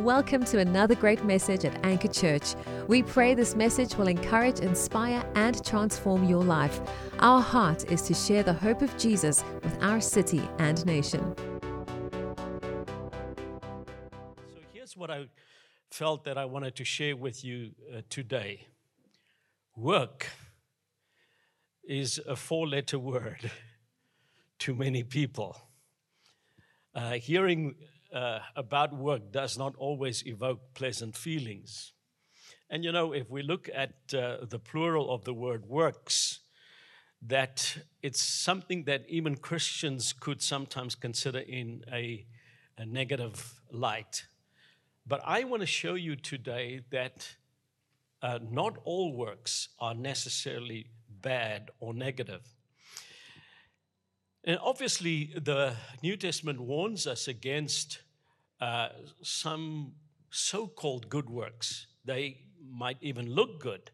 Welcome to another great message at Anchor Church. We pray this message will encourage, inspire, and transform your life. Our heart is to share the hope of Jesus with our city and nation. So here's what I felt that I wanted to share with you uh, today. Work is a four letter word to many people. Uh, hearing uh, about work does not always evoke pleasant feelings. And you know, if we look at uh, the plural of the word works, that it's something that even Christians could sometimes consider in a, a negative light. But I want to show you today that uh, not all works are necessarily bad or negative. And obviously, the New Testament warns us against uh, some so called good works. They might even look good,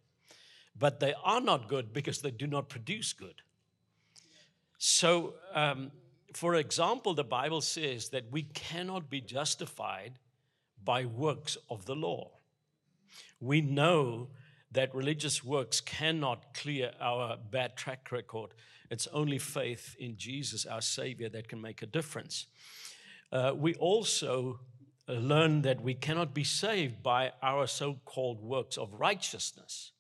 but they are not good because they do not produce good. So, um, for example, the Bible says that we cannot be justified by works of the law. We know that religious works cannot clear our bad track record. It's only faith in Jesus, our Savior, that can make a difference. Uh, we also uh, learn that we cannot be saved by our so called works of righteousness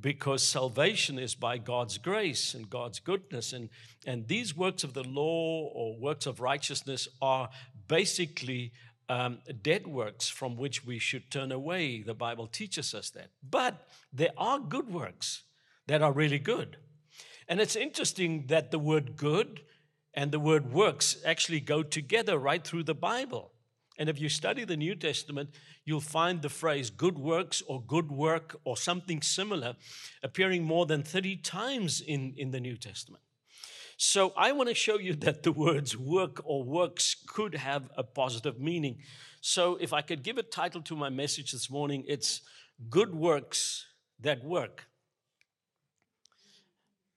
because salvation is by God's grace and God's goodness. And, and these works of the law or works of righteousness are basically um, dead works from which we should turn away. The Bible teaches us that. But there are good works that are really good. And it's interesting that the word good and the word works actually go together right through the Bible. And if you study the New Testament, you'll find the phrase good works or good work or something similar appearing more than 30 times in, in the New Testament. So I want to show you that the words work or works could have a positive meaning. So if I could give a title to my message this morning, it's Good Works That Work.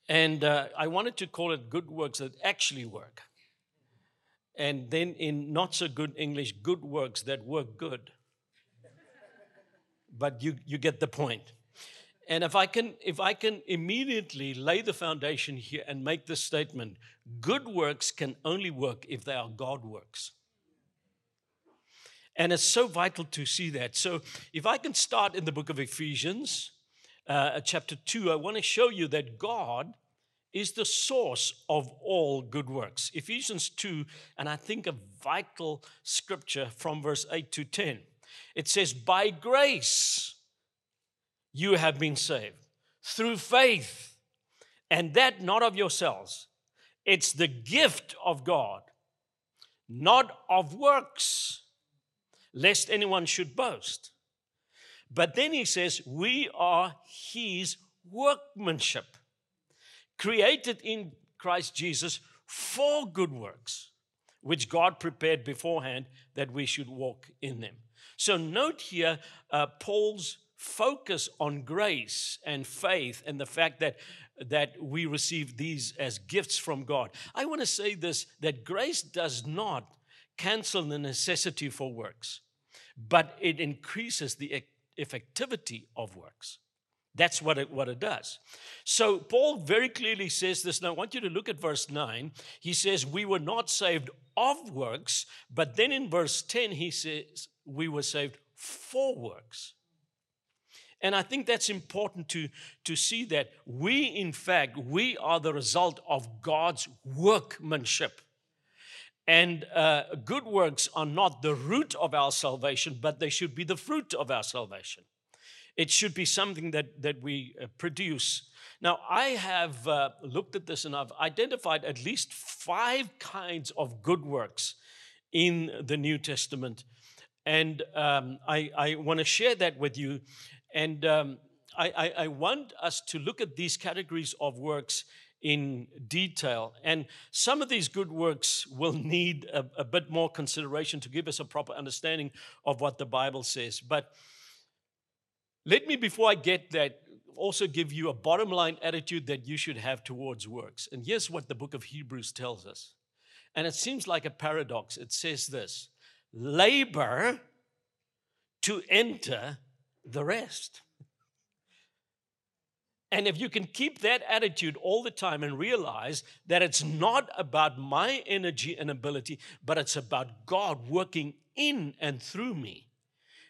And uh, I wanted to call it Good Works That Actually Work. And then in not so good English, good works that work good. But you, you get the point. And if I can if I can immediately lay the foundation here and make this statement, good works can only work if they are God works. And it's so vital to see that. So if I can start in the book of Ephesians, uh, chapter 2, I want to show you that God is the source of all good works. Ephesians 2, and I think a vital scripture from verse 8 to 10. It says, By grace you have been saved through faith, and that not of yourselves. It's the gift of God, not of works, lest anyone should boast. But then he says, We are his workmanship, created in Christ Jesus for good works, which God prepared beforehand that we should walk in them. So note here uh, Paul's focus on grace and faith and the fact that that we receive these as gifts from God. I want to say this that grace does not cancel the necessity for works, but it increases the effectivity of works. That's what it, what it does. So, Paul very clearly says this. Now, I want you to look at verse 9. He says, We were not saved of works, but then in verse 10, he says, We were saved for works. And I think that's important to, to see that we, in fact, we are the result of God's workmanship. And uh, good works are not the root of our salvation, but they should be the fruit of our salvation. It should be something that, that we uh, produce. Now, I have uh, looked at this and I've identified at least five kinds of good works in the New Testament. And um, I, I want to share that with you and um, I, I, I want us to look at these categories of works in detail. And some of these good works will need a, a, bit more consideration to give us a proper understanding of what the Bible says. But let me, before I get that, also give you a bottom line attitude that you should have towards works. And here's what the book of Hebrews tells us. And it seems like a paradox. It says this labor to enter the rest. And if you can keep that attitude all the time and realize that it's not about my energy and ability, but it's about God working in and through me,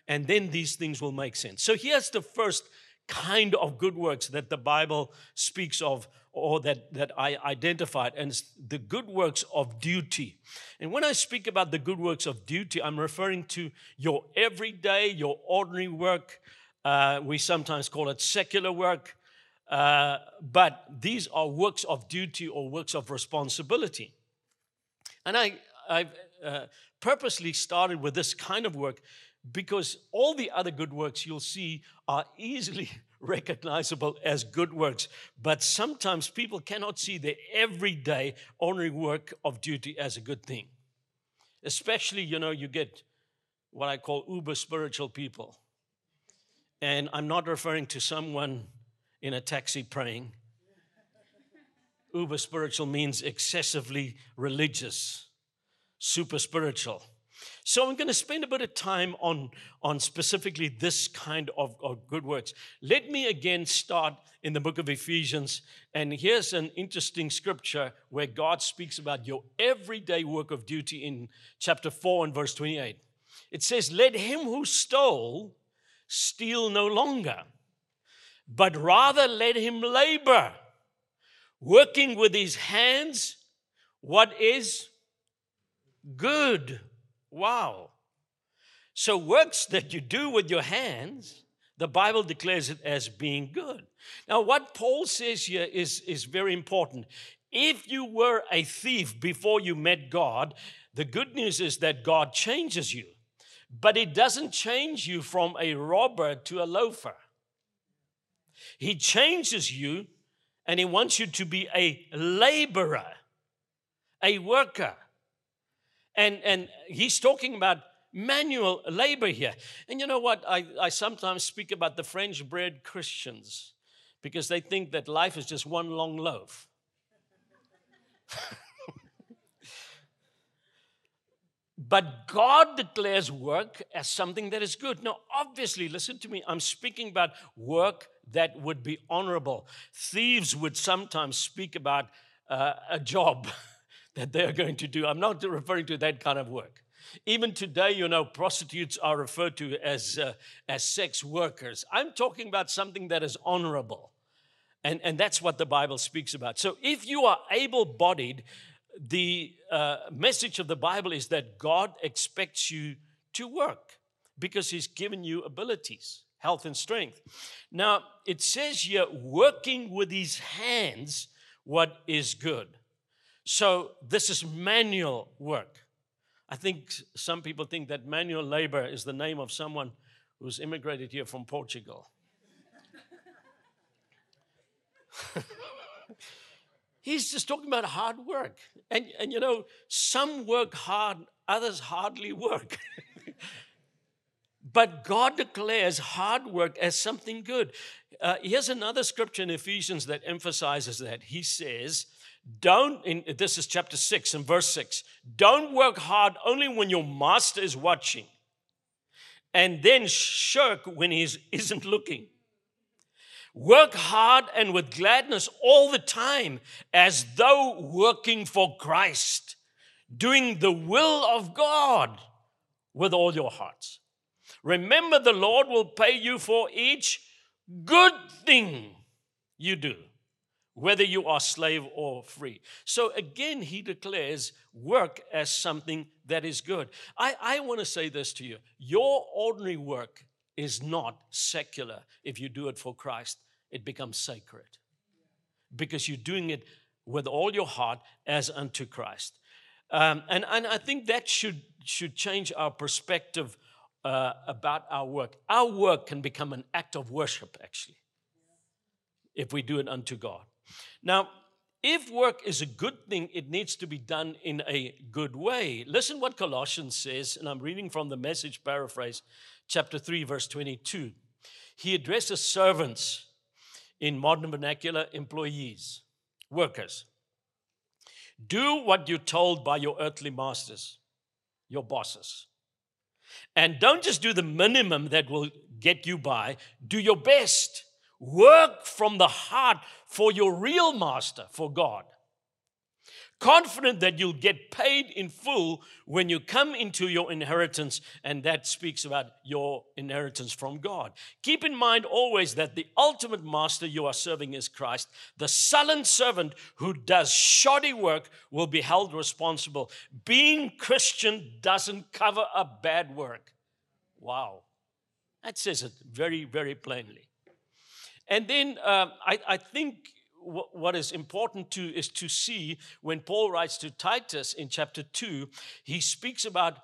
and then these things will make sense. So here's the first kind of good works that the Bible speaks of or that, that I identified, and the good works of duty. And when I speak about the good works of duty, I'm referring to your everyday, your ordinary work. Uh, we sometimes call it secular work. Uh, but these are works of duty or works of responsibility. And I, I've uh, purposely started with this kind of work because all the other good works you'll see are easily recognizable as good works. But sometimes people cannot see the everyday, ordinary work of duty as a good thing. Especially, you know, you get what I call uber spiritual people. And I'm not referring to someone in a taxi praying. Uber spiritual means excessively religious, super spiritual. So I'm going to spend a bit of time on, on specifically this kind of, of good works. Let me again start in the book of Ephesians. And here's an interesting scripture where God speaks about your everyday work of duty in chapter 4 and verse 28. It says, Let him who stole steal no longer but rather let him labor, working with his hands what is good. Wow. So, works that you do with your hands, the Bible declares it as being good. Now, what Paul says here is, is very important. If you were a thief before you met God, the good news is that God changes you, but it doesn't change you from a robber to a loafer. He changes you and He wants you to be a laborer, a worker. And, and He's talking about manual labor here. And you know what? I, I sometimes speak about the French bread Christians because they think that life is just one long loaf. But God declares work as something that is good. Now, obviously, listen to me. I'm speaking about work that would be honorable. Thieves would sometimes speak about uh, a job that they're going to do. I'm not referring to that kind of work. Even today, you know, prostitutes are referred to as, uh, as sex workers. I'm talking about something that is honorable. And, and that's what the Bible speaks about. So if you are able bodied, the uh, message of the Bible is that God expects you to work because He's given you abilities, health, and strength. Now, it says here, working with His hands what is good. So, this is manual work. I think some people think that manual labor is the name of someone who's immigrated here from Portugal. He's just talking about hard work. And, and you know, some work hard, others hardly work. but God declares hard work as something good. Uh, here's another scripture in Ephesians that emphasizes that. He says, don't, in, this is chapter 6 and verse 6, don't work hard only when your master is watching, and then shirk when he isn't looking. Work hard and with gladness all the time, as though working for Christ, doing the will of God with all your hearts. Remember, the Lord will pay you for each good thing you do, whether you are slave or free. So again, he declares work as something that is good. I, I want to say this to you your ordinary work is not secular if you do it for Christ, it becomes sacred because you're doing it with all your heart as unto Christ. Um, and, and I think that should, should change our perspective uh, about our work. Our work can become an act of worship, actually, if we do it unto God. Now, if work is a good thing, it needs to be done in a good way. Listen what Colossians says, and I'm reading from the message paraphrase chapter 3, verse 22. He addresses servants, in modern vernacular, employees, workers. Do what you're told by your earthly masters, your bosses, And don't just do the minimum that will get you by, do your best. Work from the heart for your real master, for God confident that you'll get paid in full when you come into your inheritance, and that speaks about your inheritance from God. Keep in mind always that the ultimate master you are serving is Christ. The sullen servant who does shoddy work will be held responsible. Being Christian doesn't cover up bad work. Wow. That says it very, very plainly. And then um, I, I think what is important to is to see when Paul writes to Titus in chapter 2, he speaks about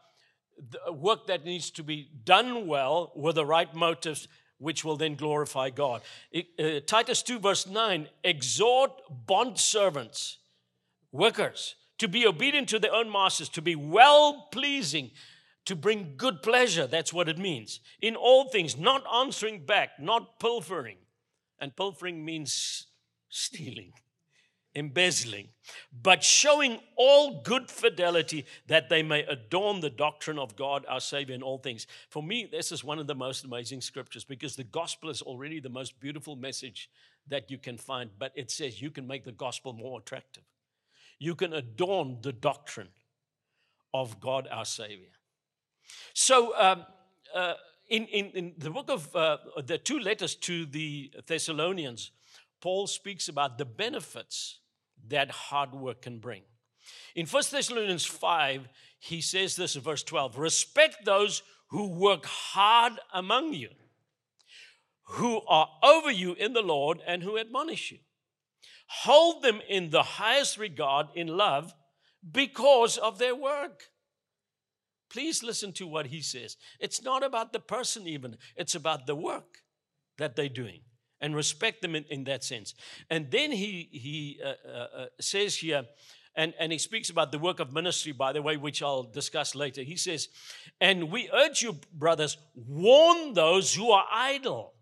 the work that needs to be done well with the right motives, which will then glorify God. It, uh, Titus 2, verse 9 exhort bond servants, workers, to be obedient to their own masters, to be well pleasing, to bring good pleasure. That's what it means. In all things, not answering back, not pilfering. And pilfering means stealing, embezzling, but showing all good fidelity that they may adorn the doctrine of God our Savior in all things. For me, this is one of the most amazing scriptures because the gospel is already the most beautiful message that you can find, but it says you can make the gospel more attractive. You can adorn the doctrine of God our Savior. So, um, uh, in, in, in, the book of uh, the two letters to the Thessalonians, Paul speaks about the benefits that hard work can bring. In 1 Thessalonians 5, he says this in verse 12 Respect those who work hard among you, who are over you in the Lord, and who admonish you. Hold them in the highest regard in love because of their work. Please listen to what he says. It's not about the person, even, it's about the work that they're doing and respect them in, in that sense. And then he, he uh, uh, uh, says here, and, and he speaks about the work of ministry, by the way, which I'll discuss later. He says, And we urge you, brothers, warn those who are idle.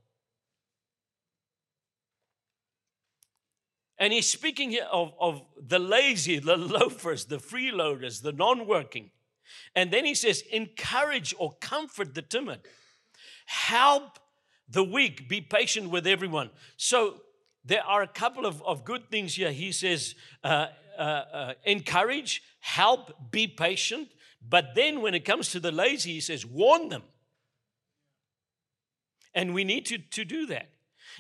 And he's speaking here of, of the lazy, the loafers, the freeloaders, the non working. And then he says, encourage or comfort the timid, help the weak, be patient with everyone. So there are a couple of, of good things here. He says, uh, uh, uh, encourage, help, be patient. But then when it comes to the lazy, he says, warn them. And we need to, to do that.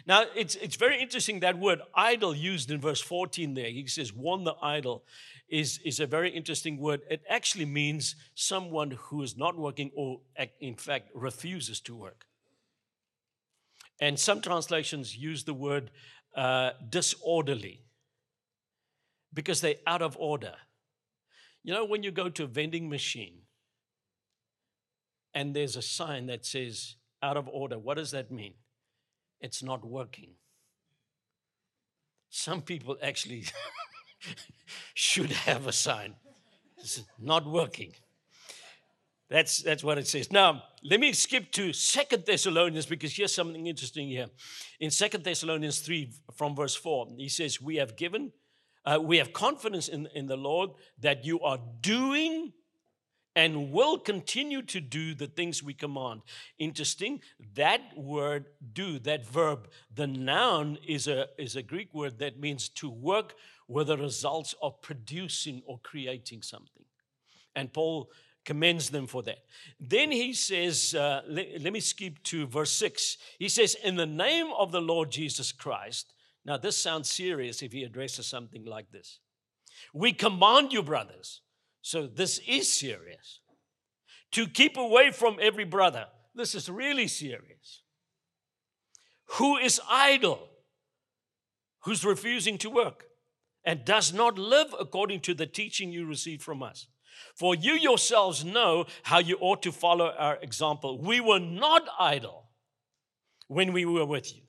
Now, it's, it's very interesting that word idle used in verse 14 there. He says, warn the idle is, is a very interesting word. It actually means someone who is not working or, in fact, refuses to work. And some translations use the word uh, disorderly because they're out of order. You know, when you go to a vending machine and there's a sign that says out of order, what does that mean? It's not working. Some people actually should have a sign. It's not working. That's, that's what it says. Now, let me skip to Second Thessalonians because here's something interesting here. In Second Thessalonians 3, from verse 4, he says, We have given, uh, we have confidence in, in the Lord that you are doing and will continue to do the things we command. Interesting, that word do, that verb, the noun is a, is a Greek word that means to work with the results of producing or creating something. And Paul commends them for that. Then he says, uh, let, let me skip to verse 6. He says, In the name of the Lord Jesus Christ, now this sounds serious if he addresses something like this. We command you, brothers, so this is serious, to keep away from every brother. This is really serious. Who is idle, who's refusing to work, and does not live according to the teaching you received from us. For you yourselves know how you ought to follow our example. We were not idle when we were with you,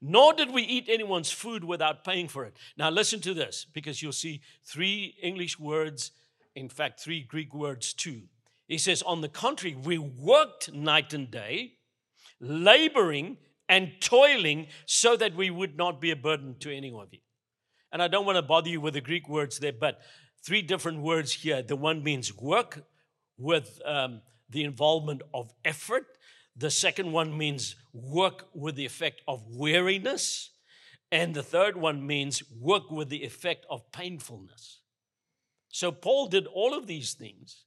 nor did we eat anyone's food without paying for it. Now, listen to this because you'll see three English words, in fact, three Greek words too. He says, On the contrary, we worked night and day, laboring and toiling so that we would not be a burden to any of you. And I don't want to bother you with the Greek words there, but three different words here. The one means work with um, the involvement of effort. The second one means work with the effect of weariness. And the third one means work with the effect of painfulness. So Paul did all of these things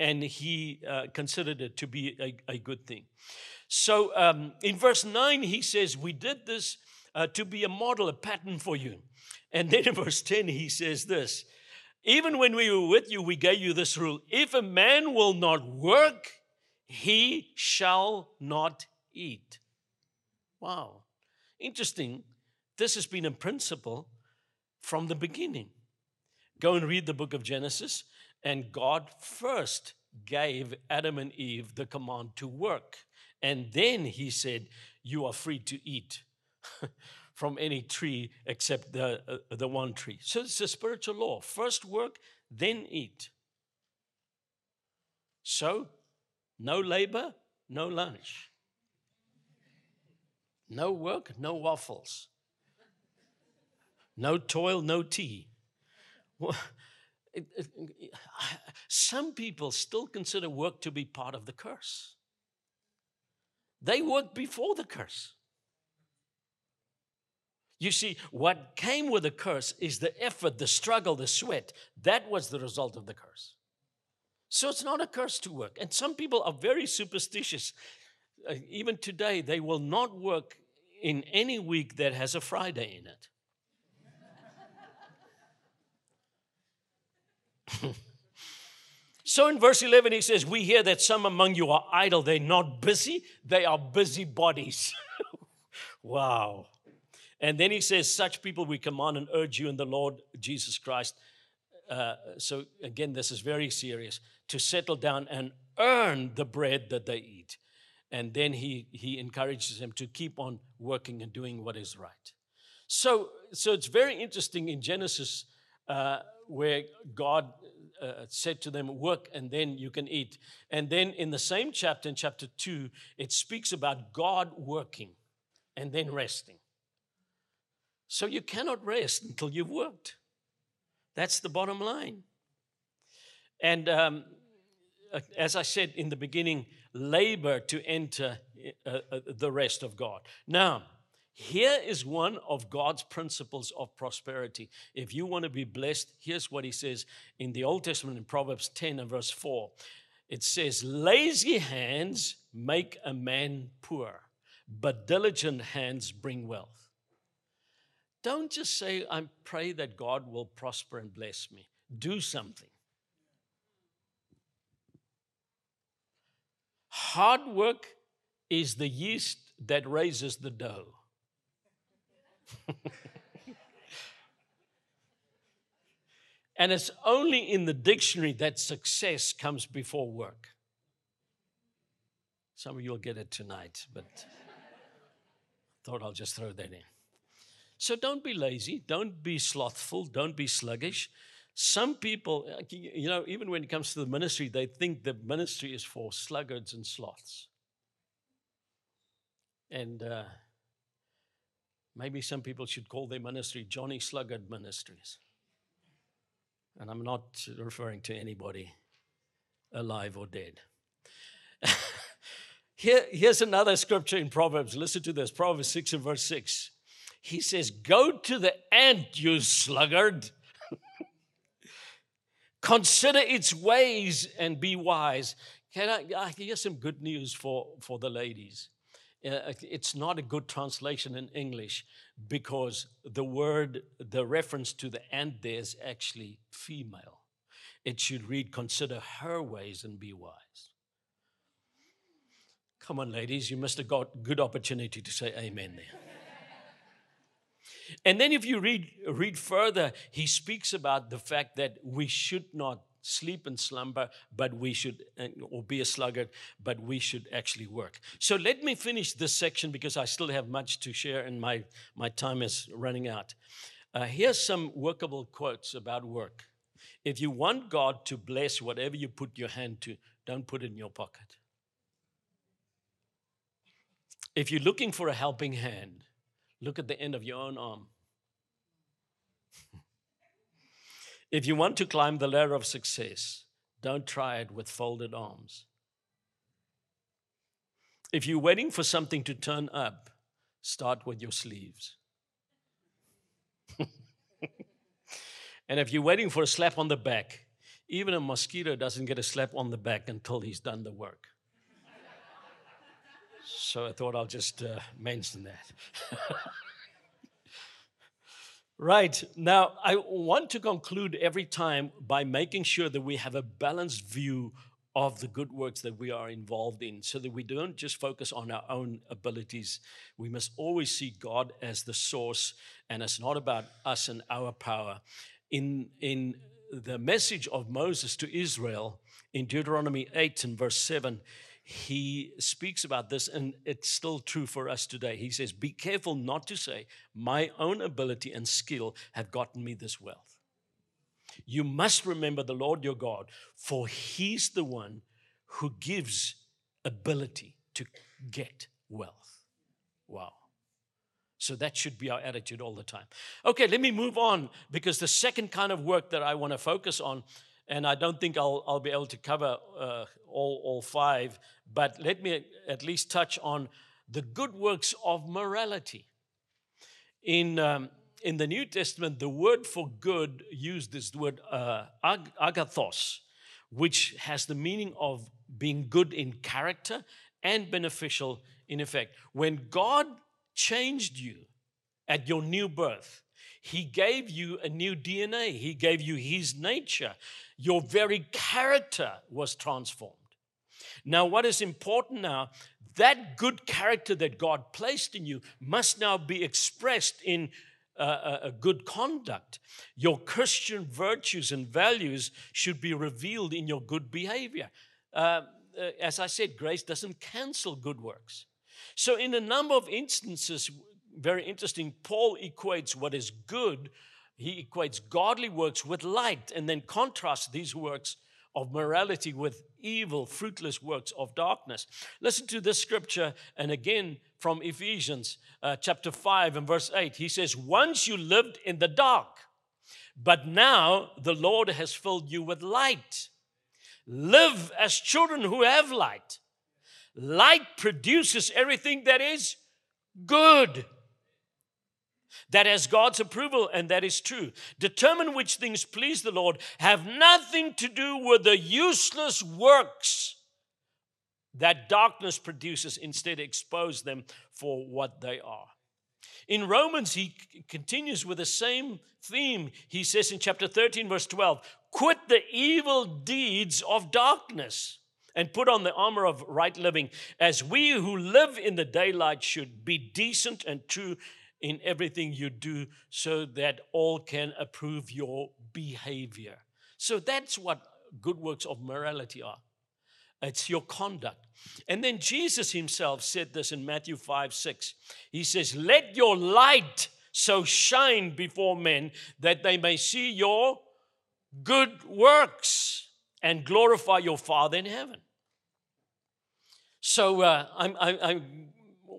and he uh, considered it to be a, a good thing. So um, in verse 9, he says, We did this uh, to be a model, a pattern for you. And then in verse 10, he says this Even when we were with you, we gave you this rule if a man will not work, he shall not eat. Wow. Interesting. This has been a principle from the beginning. Go and read the book of Genesis, and God first gave Adam and Eve the command to work. And then he said, You are free to eat from any tree except the, uh, the one tree. So it's a spiritual law. First work, then eat. So, no labor, no lunch. No work, no waffles. No toil, no tea. Some people still consider work to be part of the curse. They worked before the curse. You see, what came with the curse is the effort, the struggle, the sweat. That was the result of the curse. So it's not a curse to work. And some people are very superstitious. Uh, even today, they will not work in any week that has a Friday in it. so in verse 11, he says, We hear that some among you are idle. They're not busy, they are busy bodies. wow. And then he says, Such people we command and urge you in the Lord Jesus Christ. Uh, so again, this is very serious to settle down and earn the bread that they eat. And then he, he encourages them to keep on working and doing what is right. So, so it's very interesting in Genesis uh, where God uh, said to them, Work and then you can eat. And then in the same chapter, in chapter 2, it speaks about God working and then resting. So you cannot rest until you've worked. That's the bottom line. And um, uh, as I said in the beginning, labor to enter uh, uh, the rest of God. Now, here is one of God's principles of prosperity. If you want to be blessed, here's what he says in the Old Testament in Proverbs 10 and verse 4. It says, Lazy hands make a man poor, but diligent hands bring wealth. Don't just say, I pray that God will prosper and bless me. Do something. Hard work is the yeast that raises the dough. and it's only in the dictionary that success comes before work. Some of you will get it tonight, but I thought I'll just throw that in. So don't be lazy, don't be slothful, don't be sluggish. Some people, you know, even when it comes to the ministry, they think the ministry is for sluggards and sloths. And uh, Maybe some people should call their ministry Johnny Sluggard Ministries. And I'm not referring to anybody alive or dead. Here, here's another scripture in Proverbs. Listen to this Proverbs 6 and verse 6. He says, Go to the ant, you sluggard. Consider its ways and be wise. Can I, I hear some good news for, for the ladies? Uh, it's not a good translation in English because the word, the reference to the ant there is actually female. It should read, Consider her ways and be wise. Come on, ladies, you must have got good opportunity to say amen there. And then if you read, read further, he speaks about the fact that we should not sleep and slumber, but we should, or be a sluggard, but we should actually work. So let me finish this section because I still have much to share and my, my time is running out. Uh, here's some workable quotes about work. If you want God to bless whatever you put your hand to, don't put it in your pocket. If you're looking for a helping hand, look at the end of your own arm. If you want to climb the ladder of success, don't try it with folded arms. If you're waiting for something to turn up, start with your sleeves. and if you're waiting for a slap on the back, even a mosquito doesn't get a slap on the back until he's done the work. So I thought I'll just uh, mention that. right, now I want to conclude every time by making sure that we have a balanced view of the good works that we are involved in so that we don't just focus on our own abilities. We must always see God as the source, and it's not about us and our power. In, in the message of Moses to Israel in Deuteronomy 8 and verse 7, he speaks about this, and it's still true for us today. He says, Be careful not to say, My own ability and skill have gotten me this wealth. You must remember the Lord your God, for He's the one who gives ability to get wealth. Wow. So that should be our attitude all the time. Okay, let me move on because the second kind of work that I want to focus on, and I don't think I'll, I'll be able to cover uh, all, all five, but let me at least touch on the good works of morality. In um, in the New Testament, the word for good used is the word uh, ag- agathos, which has the meaning of being good in character and beneficial in effect. When God changed you at your new birth, He gave you a new DNA, He gave you His nature. Your very character was transformed. Now, what is important now, that good character that God placed in you must now be expressed in uh, a good conduct. Your Christian virtues and values should be revealed in your good behavior. Uh, uh, as I said, grace doesn't cancel good works. So, in a number of instances, very interesting, Paul equates what is good, he equates godly works with light, and then contrasts these works of morality with evil, fruitless works of darkness. Listen to this scripture, and again from Ephesians uh, chapter 5 and verse 8. He says, Once you lived in the dark, but now the Lord has filled you with light. Live as children who have light. Light produces everything that is good that has God's approval and that is true. Determine which things please the Lord. Have nothing to do with the useless works that darkness produces. Instead, expose them for what they are. In Romans, he continues with the same theme. He says in chapter 13, verse 12, Quit the evil deeds of darkness and put on the armor of right living, as we who live in the daylight should be decent and true in everything you do so that all can approve your behavior. So that's what good works of morality are. It's your conduct. And then Jesus himself said this in Matthew 5 6. He says, Let your light so shine before men that they may see your good works and glorify your Father in heaven. So uh, I'm, I'm, I'm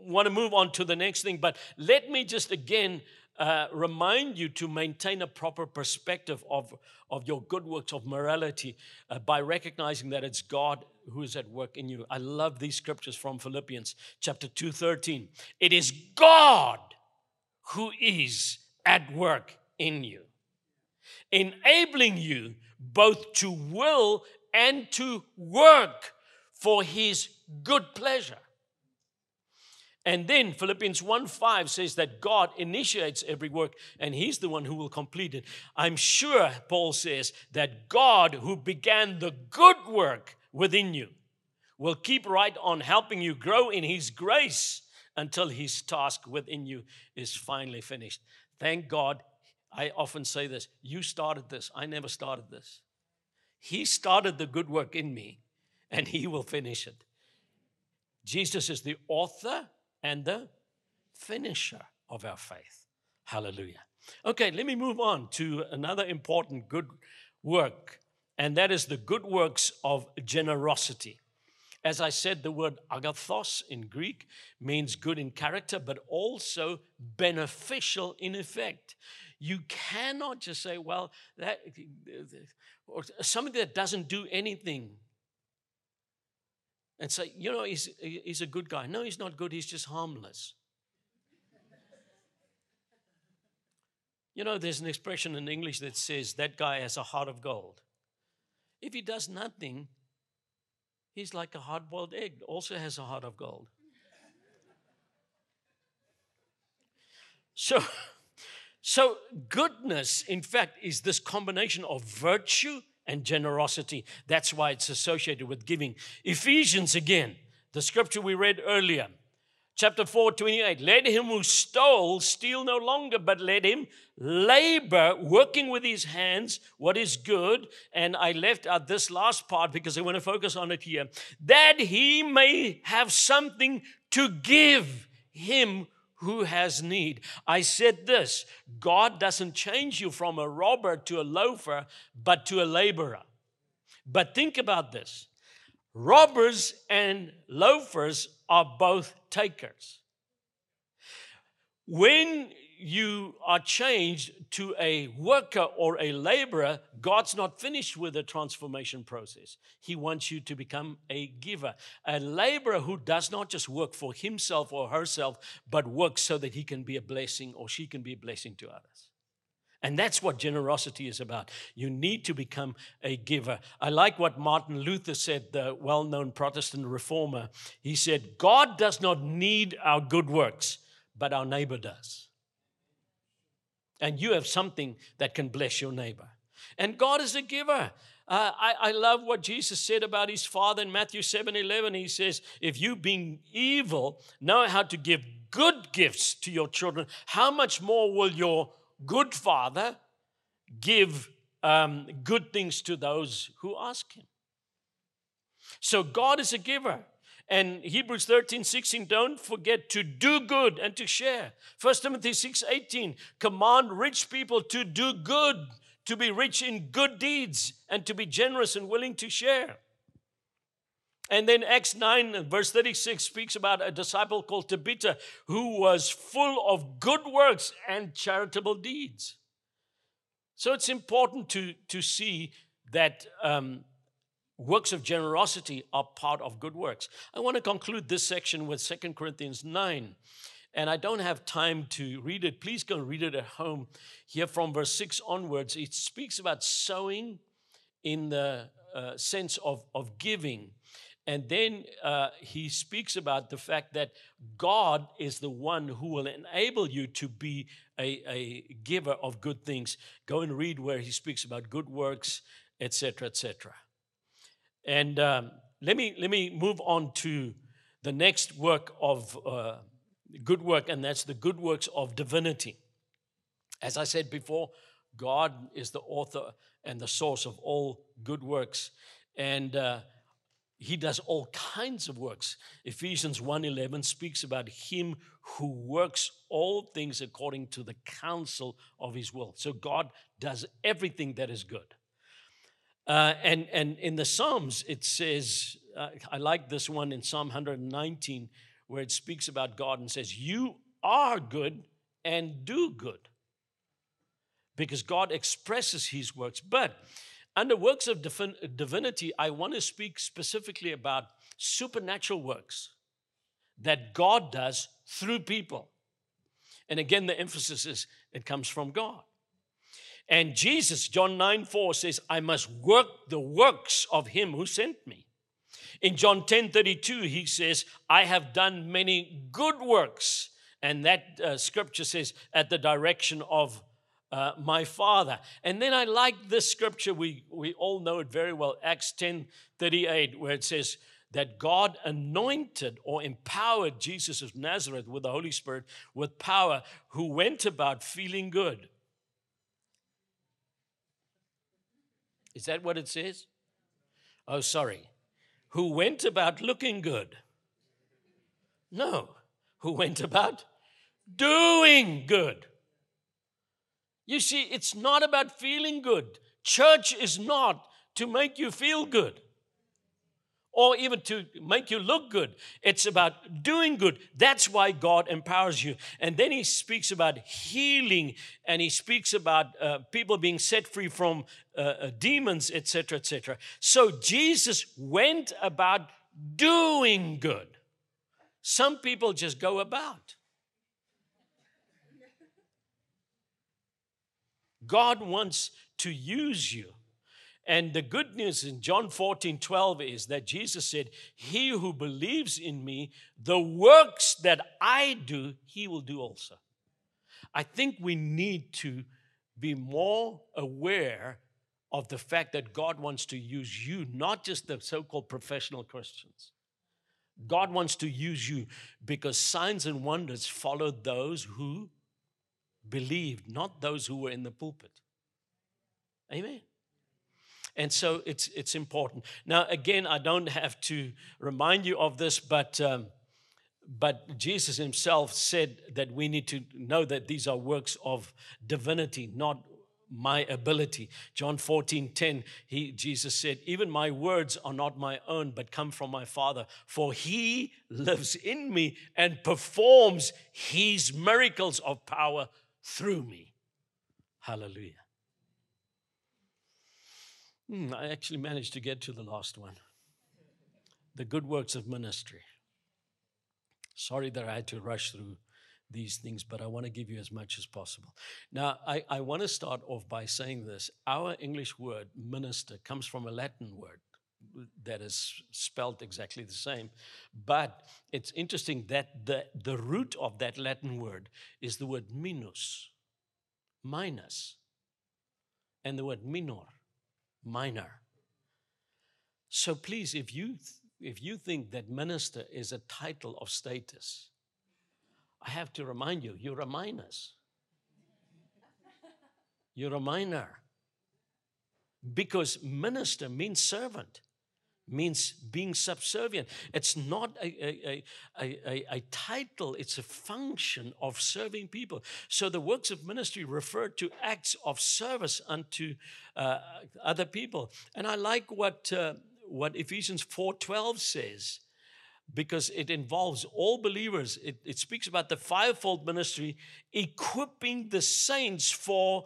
want to move on to the next thing, but let me just again uh, remind you to maintain a proper perspective of, of your good works of morality uh, by recognizing that it's God who is at work in you. I love these scriptures from Philippians chapter 2, 13. It is God who is at work in you, enabling you both to will and to work for his good pleasure. And then Philippians 1 5 says that God initiates every work and He's the one who will complete it. I'm sure, Paul says, that God who began the good work within you will keep right on helping you grow in His grace until His task within you is finally finished. Thank God. I often say this you started this, I never started this. He started the good work in me, and He will finish it. Jesus is the author and the finisher of our faith. Hallelujah. Okay, let me move on to another important good work, and that is the good works of generosity. As I said, the word agathos in Greek means good in character, but also beneficial in effect. You cannot just say, well, that, uh, uh, or something that doesn't do anything and say, you know, he's, he's a good guy. No, he's not good, he's just harmless. You know, there's an expression in English that says that guy has a heart of gold. If he does nothing, he's like a hard boiled egg, also has a heart of gold. So, so goodness, in fact, is this combination of virtue and generosity. That's why it's associated with giving. Ephesians again, the scripture we read earlier, chapter 4, 28. Let him who stole steal no longer, but let him labor, working with his hands what is good. And I left out this last part because I want to focus on it here that he may have something to give him who has need. I said this God doesn't change you from a robber to a loafer, but to a laborer. But think about this robbers and loafers are both takers. When you are changed to a worker or a laborer, God's not finished with the transformation process. He wants you to become a giver. A laborer who does not just work for himself or herself, but works so that he can be a blessing or she can be a blessing to others. And that's what generosity is about. You need to become a giver. I like what Martin Luther said, the well known Protestant reformer. He said, God does not need our good works, but our neighbor does and you have something that can bless your neighbor. And God is a giver. Uh, I, I, love what Jesus said about his father in Matthew 7 11. He says, If you, being evil, know how to give good gifts to your children, how much more will your good father give um, good things to those who ask him? So, God is a giver. And Hebrews 13, 16, don't forget to do good and to share. 1 Timothy 6, 18, command rich people to do good, to be rich in good deeds, and to be generous and willing to share. And then Acts 9, verse 36 speaks about a disciple called Tabitha who was full of good works and charitable deeds. So it's important to, to see that um, Works of generosity are part of good works. I want to conclude this section with 2 Corinthians 9. And I don't have time to read it. Please go read it at home. Here from verse 6 onwards, it speaks about sowing in the uh, sense of, of giving. And then uh, he speaks about the fact that God is the one who will enable you to be a, a giver of good things. Go and read where he speaks about good works, etc., etc. And um, let, me, let me move on to the next work of uh, good work, and that's the good works of divinity. As I said before, God is the author and the source of all good works. And uh, he does all kinds of works. Ephesians 1:11 speaks about him who works all things according to the counsel of his will. So God does everything that is good. Uh, and, and in the Psalms, it says, uh, I like this one in Psalm 119, where it speaks about God and says, You are good and do good. Because God expresses his works. But under works of divinity, I want to speak specifically about supernatural works that God does through people. And again, the emphasis is it comes from God. And Jesus, John 9 4 says, I must work the works of him who sent me. In John 10 32, he says, I have done many good works. And that uh, scripture says, at the direction of uh, my Father. And then I like this scripture, we, we all know it very well, Acts 10 38, where it says, that God anointed or empowered Jesus of Nazareth with the Holy Spirit with power, who went about feeling good Is that what it says? Oh, sorry. Who went about looking good? No. Who went about doing good? You see, it's not about feeling good. Church is not to make you feel good or even to make you look good. It's about doing good. That's why God empowers you. And then he speaks about healing and he speaks about uh, people being set free from uh, uh demons, etc., etc. So Jesus went about doing good. Some people just go about. God wants to use you. And the good news in John 14, 12 is that Jesus said, He who believes in me, the works that I do, he will do also. I think we need to be more aware of the fact that God wants to use you, not just the so called professional Christians. God wants to use you because signs and wonders followed those who believed, not those who were in the pulpit. Amen. And so it's, it's important. Now, again, I don't have to remind you of this, but, um, but Jesus himself said that we need to know that these are works of divinity, not my ability. John 14, 10, he, Jesus said, Even my words are not my own, but come from my Father, for he lives in me and performs his miracles of power through me. Hallelujah. Hmm, I actually managed to get to the last one the good works of ministry. Sorry that I had to rush through these things, but I want to give you as much as possible. Now, I, I want to start off by saying this. Our English word, minister, comes from a Latin word that is spelled exactly the same. But it's interesting that the, the root of that Latin word is the word minus, minus, and the word minor, minor. So please, if you if you think that minister is a title of status, I have to remind you, you're a minus. You're a minor. Because minister means servant, means being subservient. It's not a, a, a, a, title, it's a function of serving people. So the works of ministry refer to acts of service unto uh, other people. And I like what, uh, what Ephesians 4.12 says because it involves all believers. It, it speaks about the fivefold ministry equipping the saints for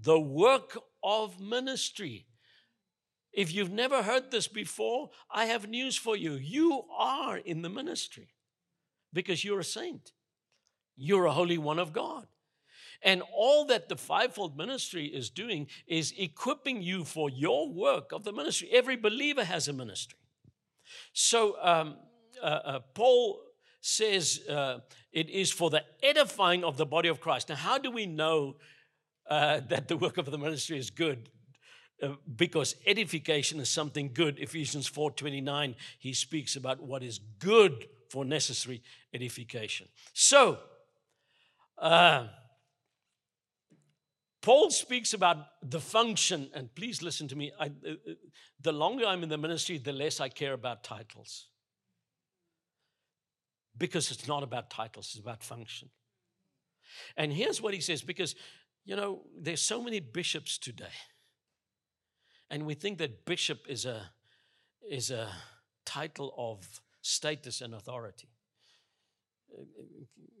the work of ministry. If you've never heard this before, I have news for you. You are in the ministry because you're a saint, you're a holy one of God. And all that the fivefold ministry is doing is equipping you for your work of the ministry. Every believer has a ministry. So, um, uh, uh, Paul says uh, it is for the edifying of the body of Christ. Now, how do we know uh, that the work of the ministry is good? Uh, because edification is something good. Ephesians 4:29, he speaks about what is good for necessary edification. So, uh, Paul speaks about the function, and please listen to me. I, the longer I'm in the ministry, the less I care about titles because it's not about titles, it's about function. And here's what he says because, you know, there's so many bishops today. And we think that bishop is a, is a title of status and authority.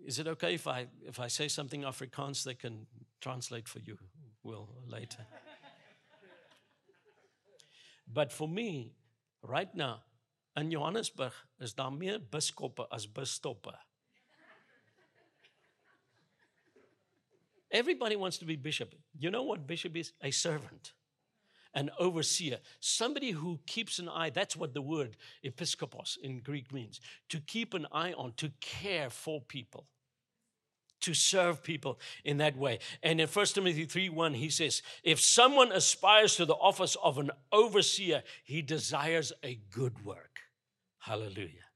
Is it okay if I, if I say something Afrikaans they can translate for you, Will, later? but for me, right now, In Johannesburg is daar meer biskoppe as busstoppe. Everybody wants to be bishop. You know what bishop is? A servant, an overseer, somebody who keeps an eye. That's what the word episkopos in Greek means to keep an eye on, to care for people, to serve people in that way. And in 1 Timothy 3 1, he says, If someone aspires to the office of an overseer, he desires a good work. Hallelujah.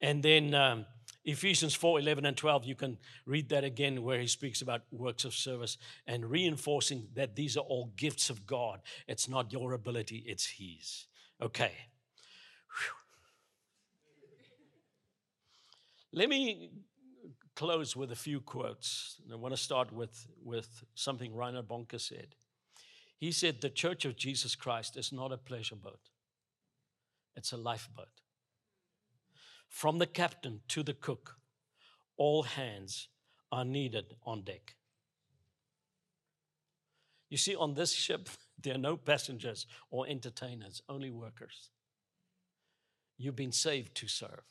And then um, Ephesians 4 11 and 12, you can read that again where he speaks about works of service and reinforcing that these are all gifts of God. It's not your ability, it's His. Okay. Whew. Let me close with a few quotes. I want to start with, with something Reinhard Bonnke said. He said, The Church of Jesus Christ is not a pleasure boat. It's a lifeboat. From the captain to the cook, all hands are needed on deck. You see, on this ship, there are no passengers or entertainers, only workers. You've been saved to serve.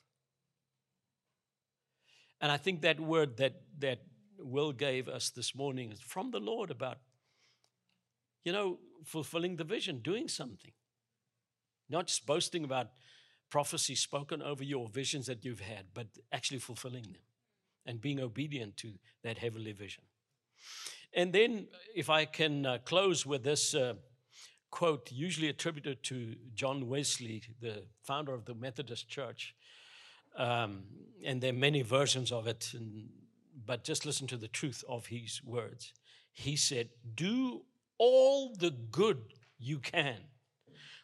And I think that word that, that Will gave us this morning is from the Lord about, you know, fulfilling the vision, doing something. Not just boasting about prophecy spoken over your visions that you've had, but actually fulfilling them and being obedient to that heavenly vision. And then, if I can uh, close with this uh, quote, usually attributed to John Wesley, the founder of the Methodist Church. Um, and there are many versions of it, and, but just listen to the truth of his words. He said, Do all the good you can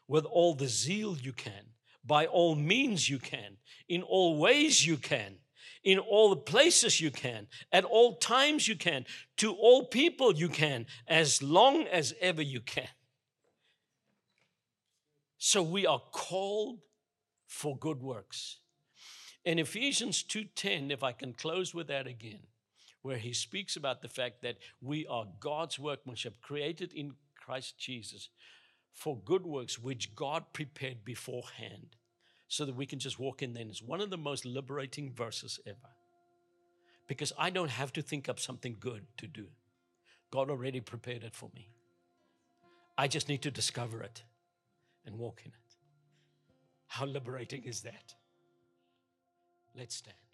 with all the zeal you can, by all means you can, in all ways you can, in all the places you can, at all times you can, to all people you can, as long as ever you can. So we are called for good works. In Ephesians 2:10, if I can close with that again, where he speaks about the fact that we are God's workmanship created in Christ Jesus for good works which God prepared beforehand so that we can just walk in there. It's one of the most liberating verses ever. Because I don't have to think up something good to do. God already prepared it for me. I just need to discover it and walk in it. How liberating is that? Let's stand.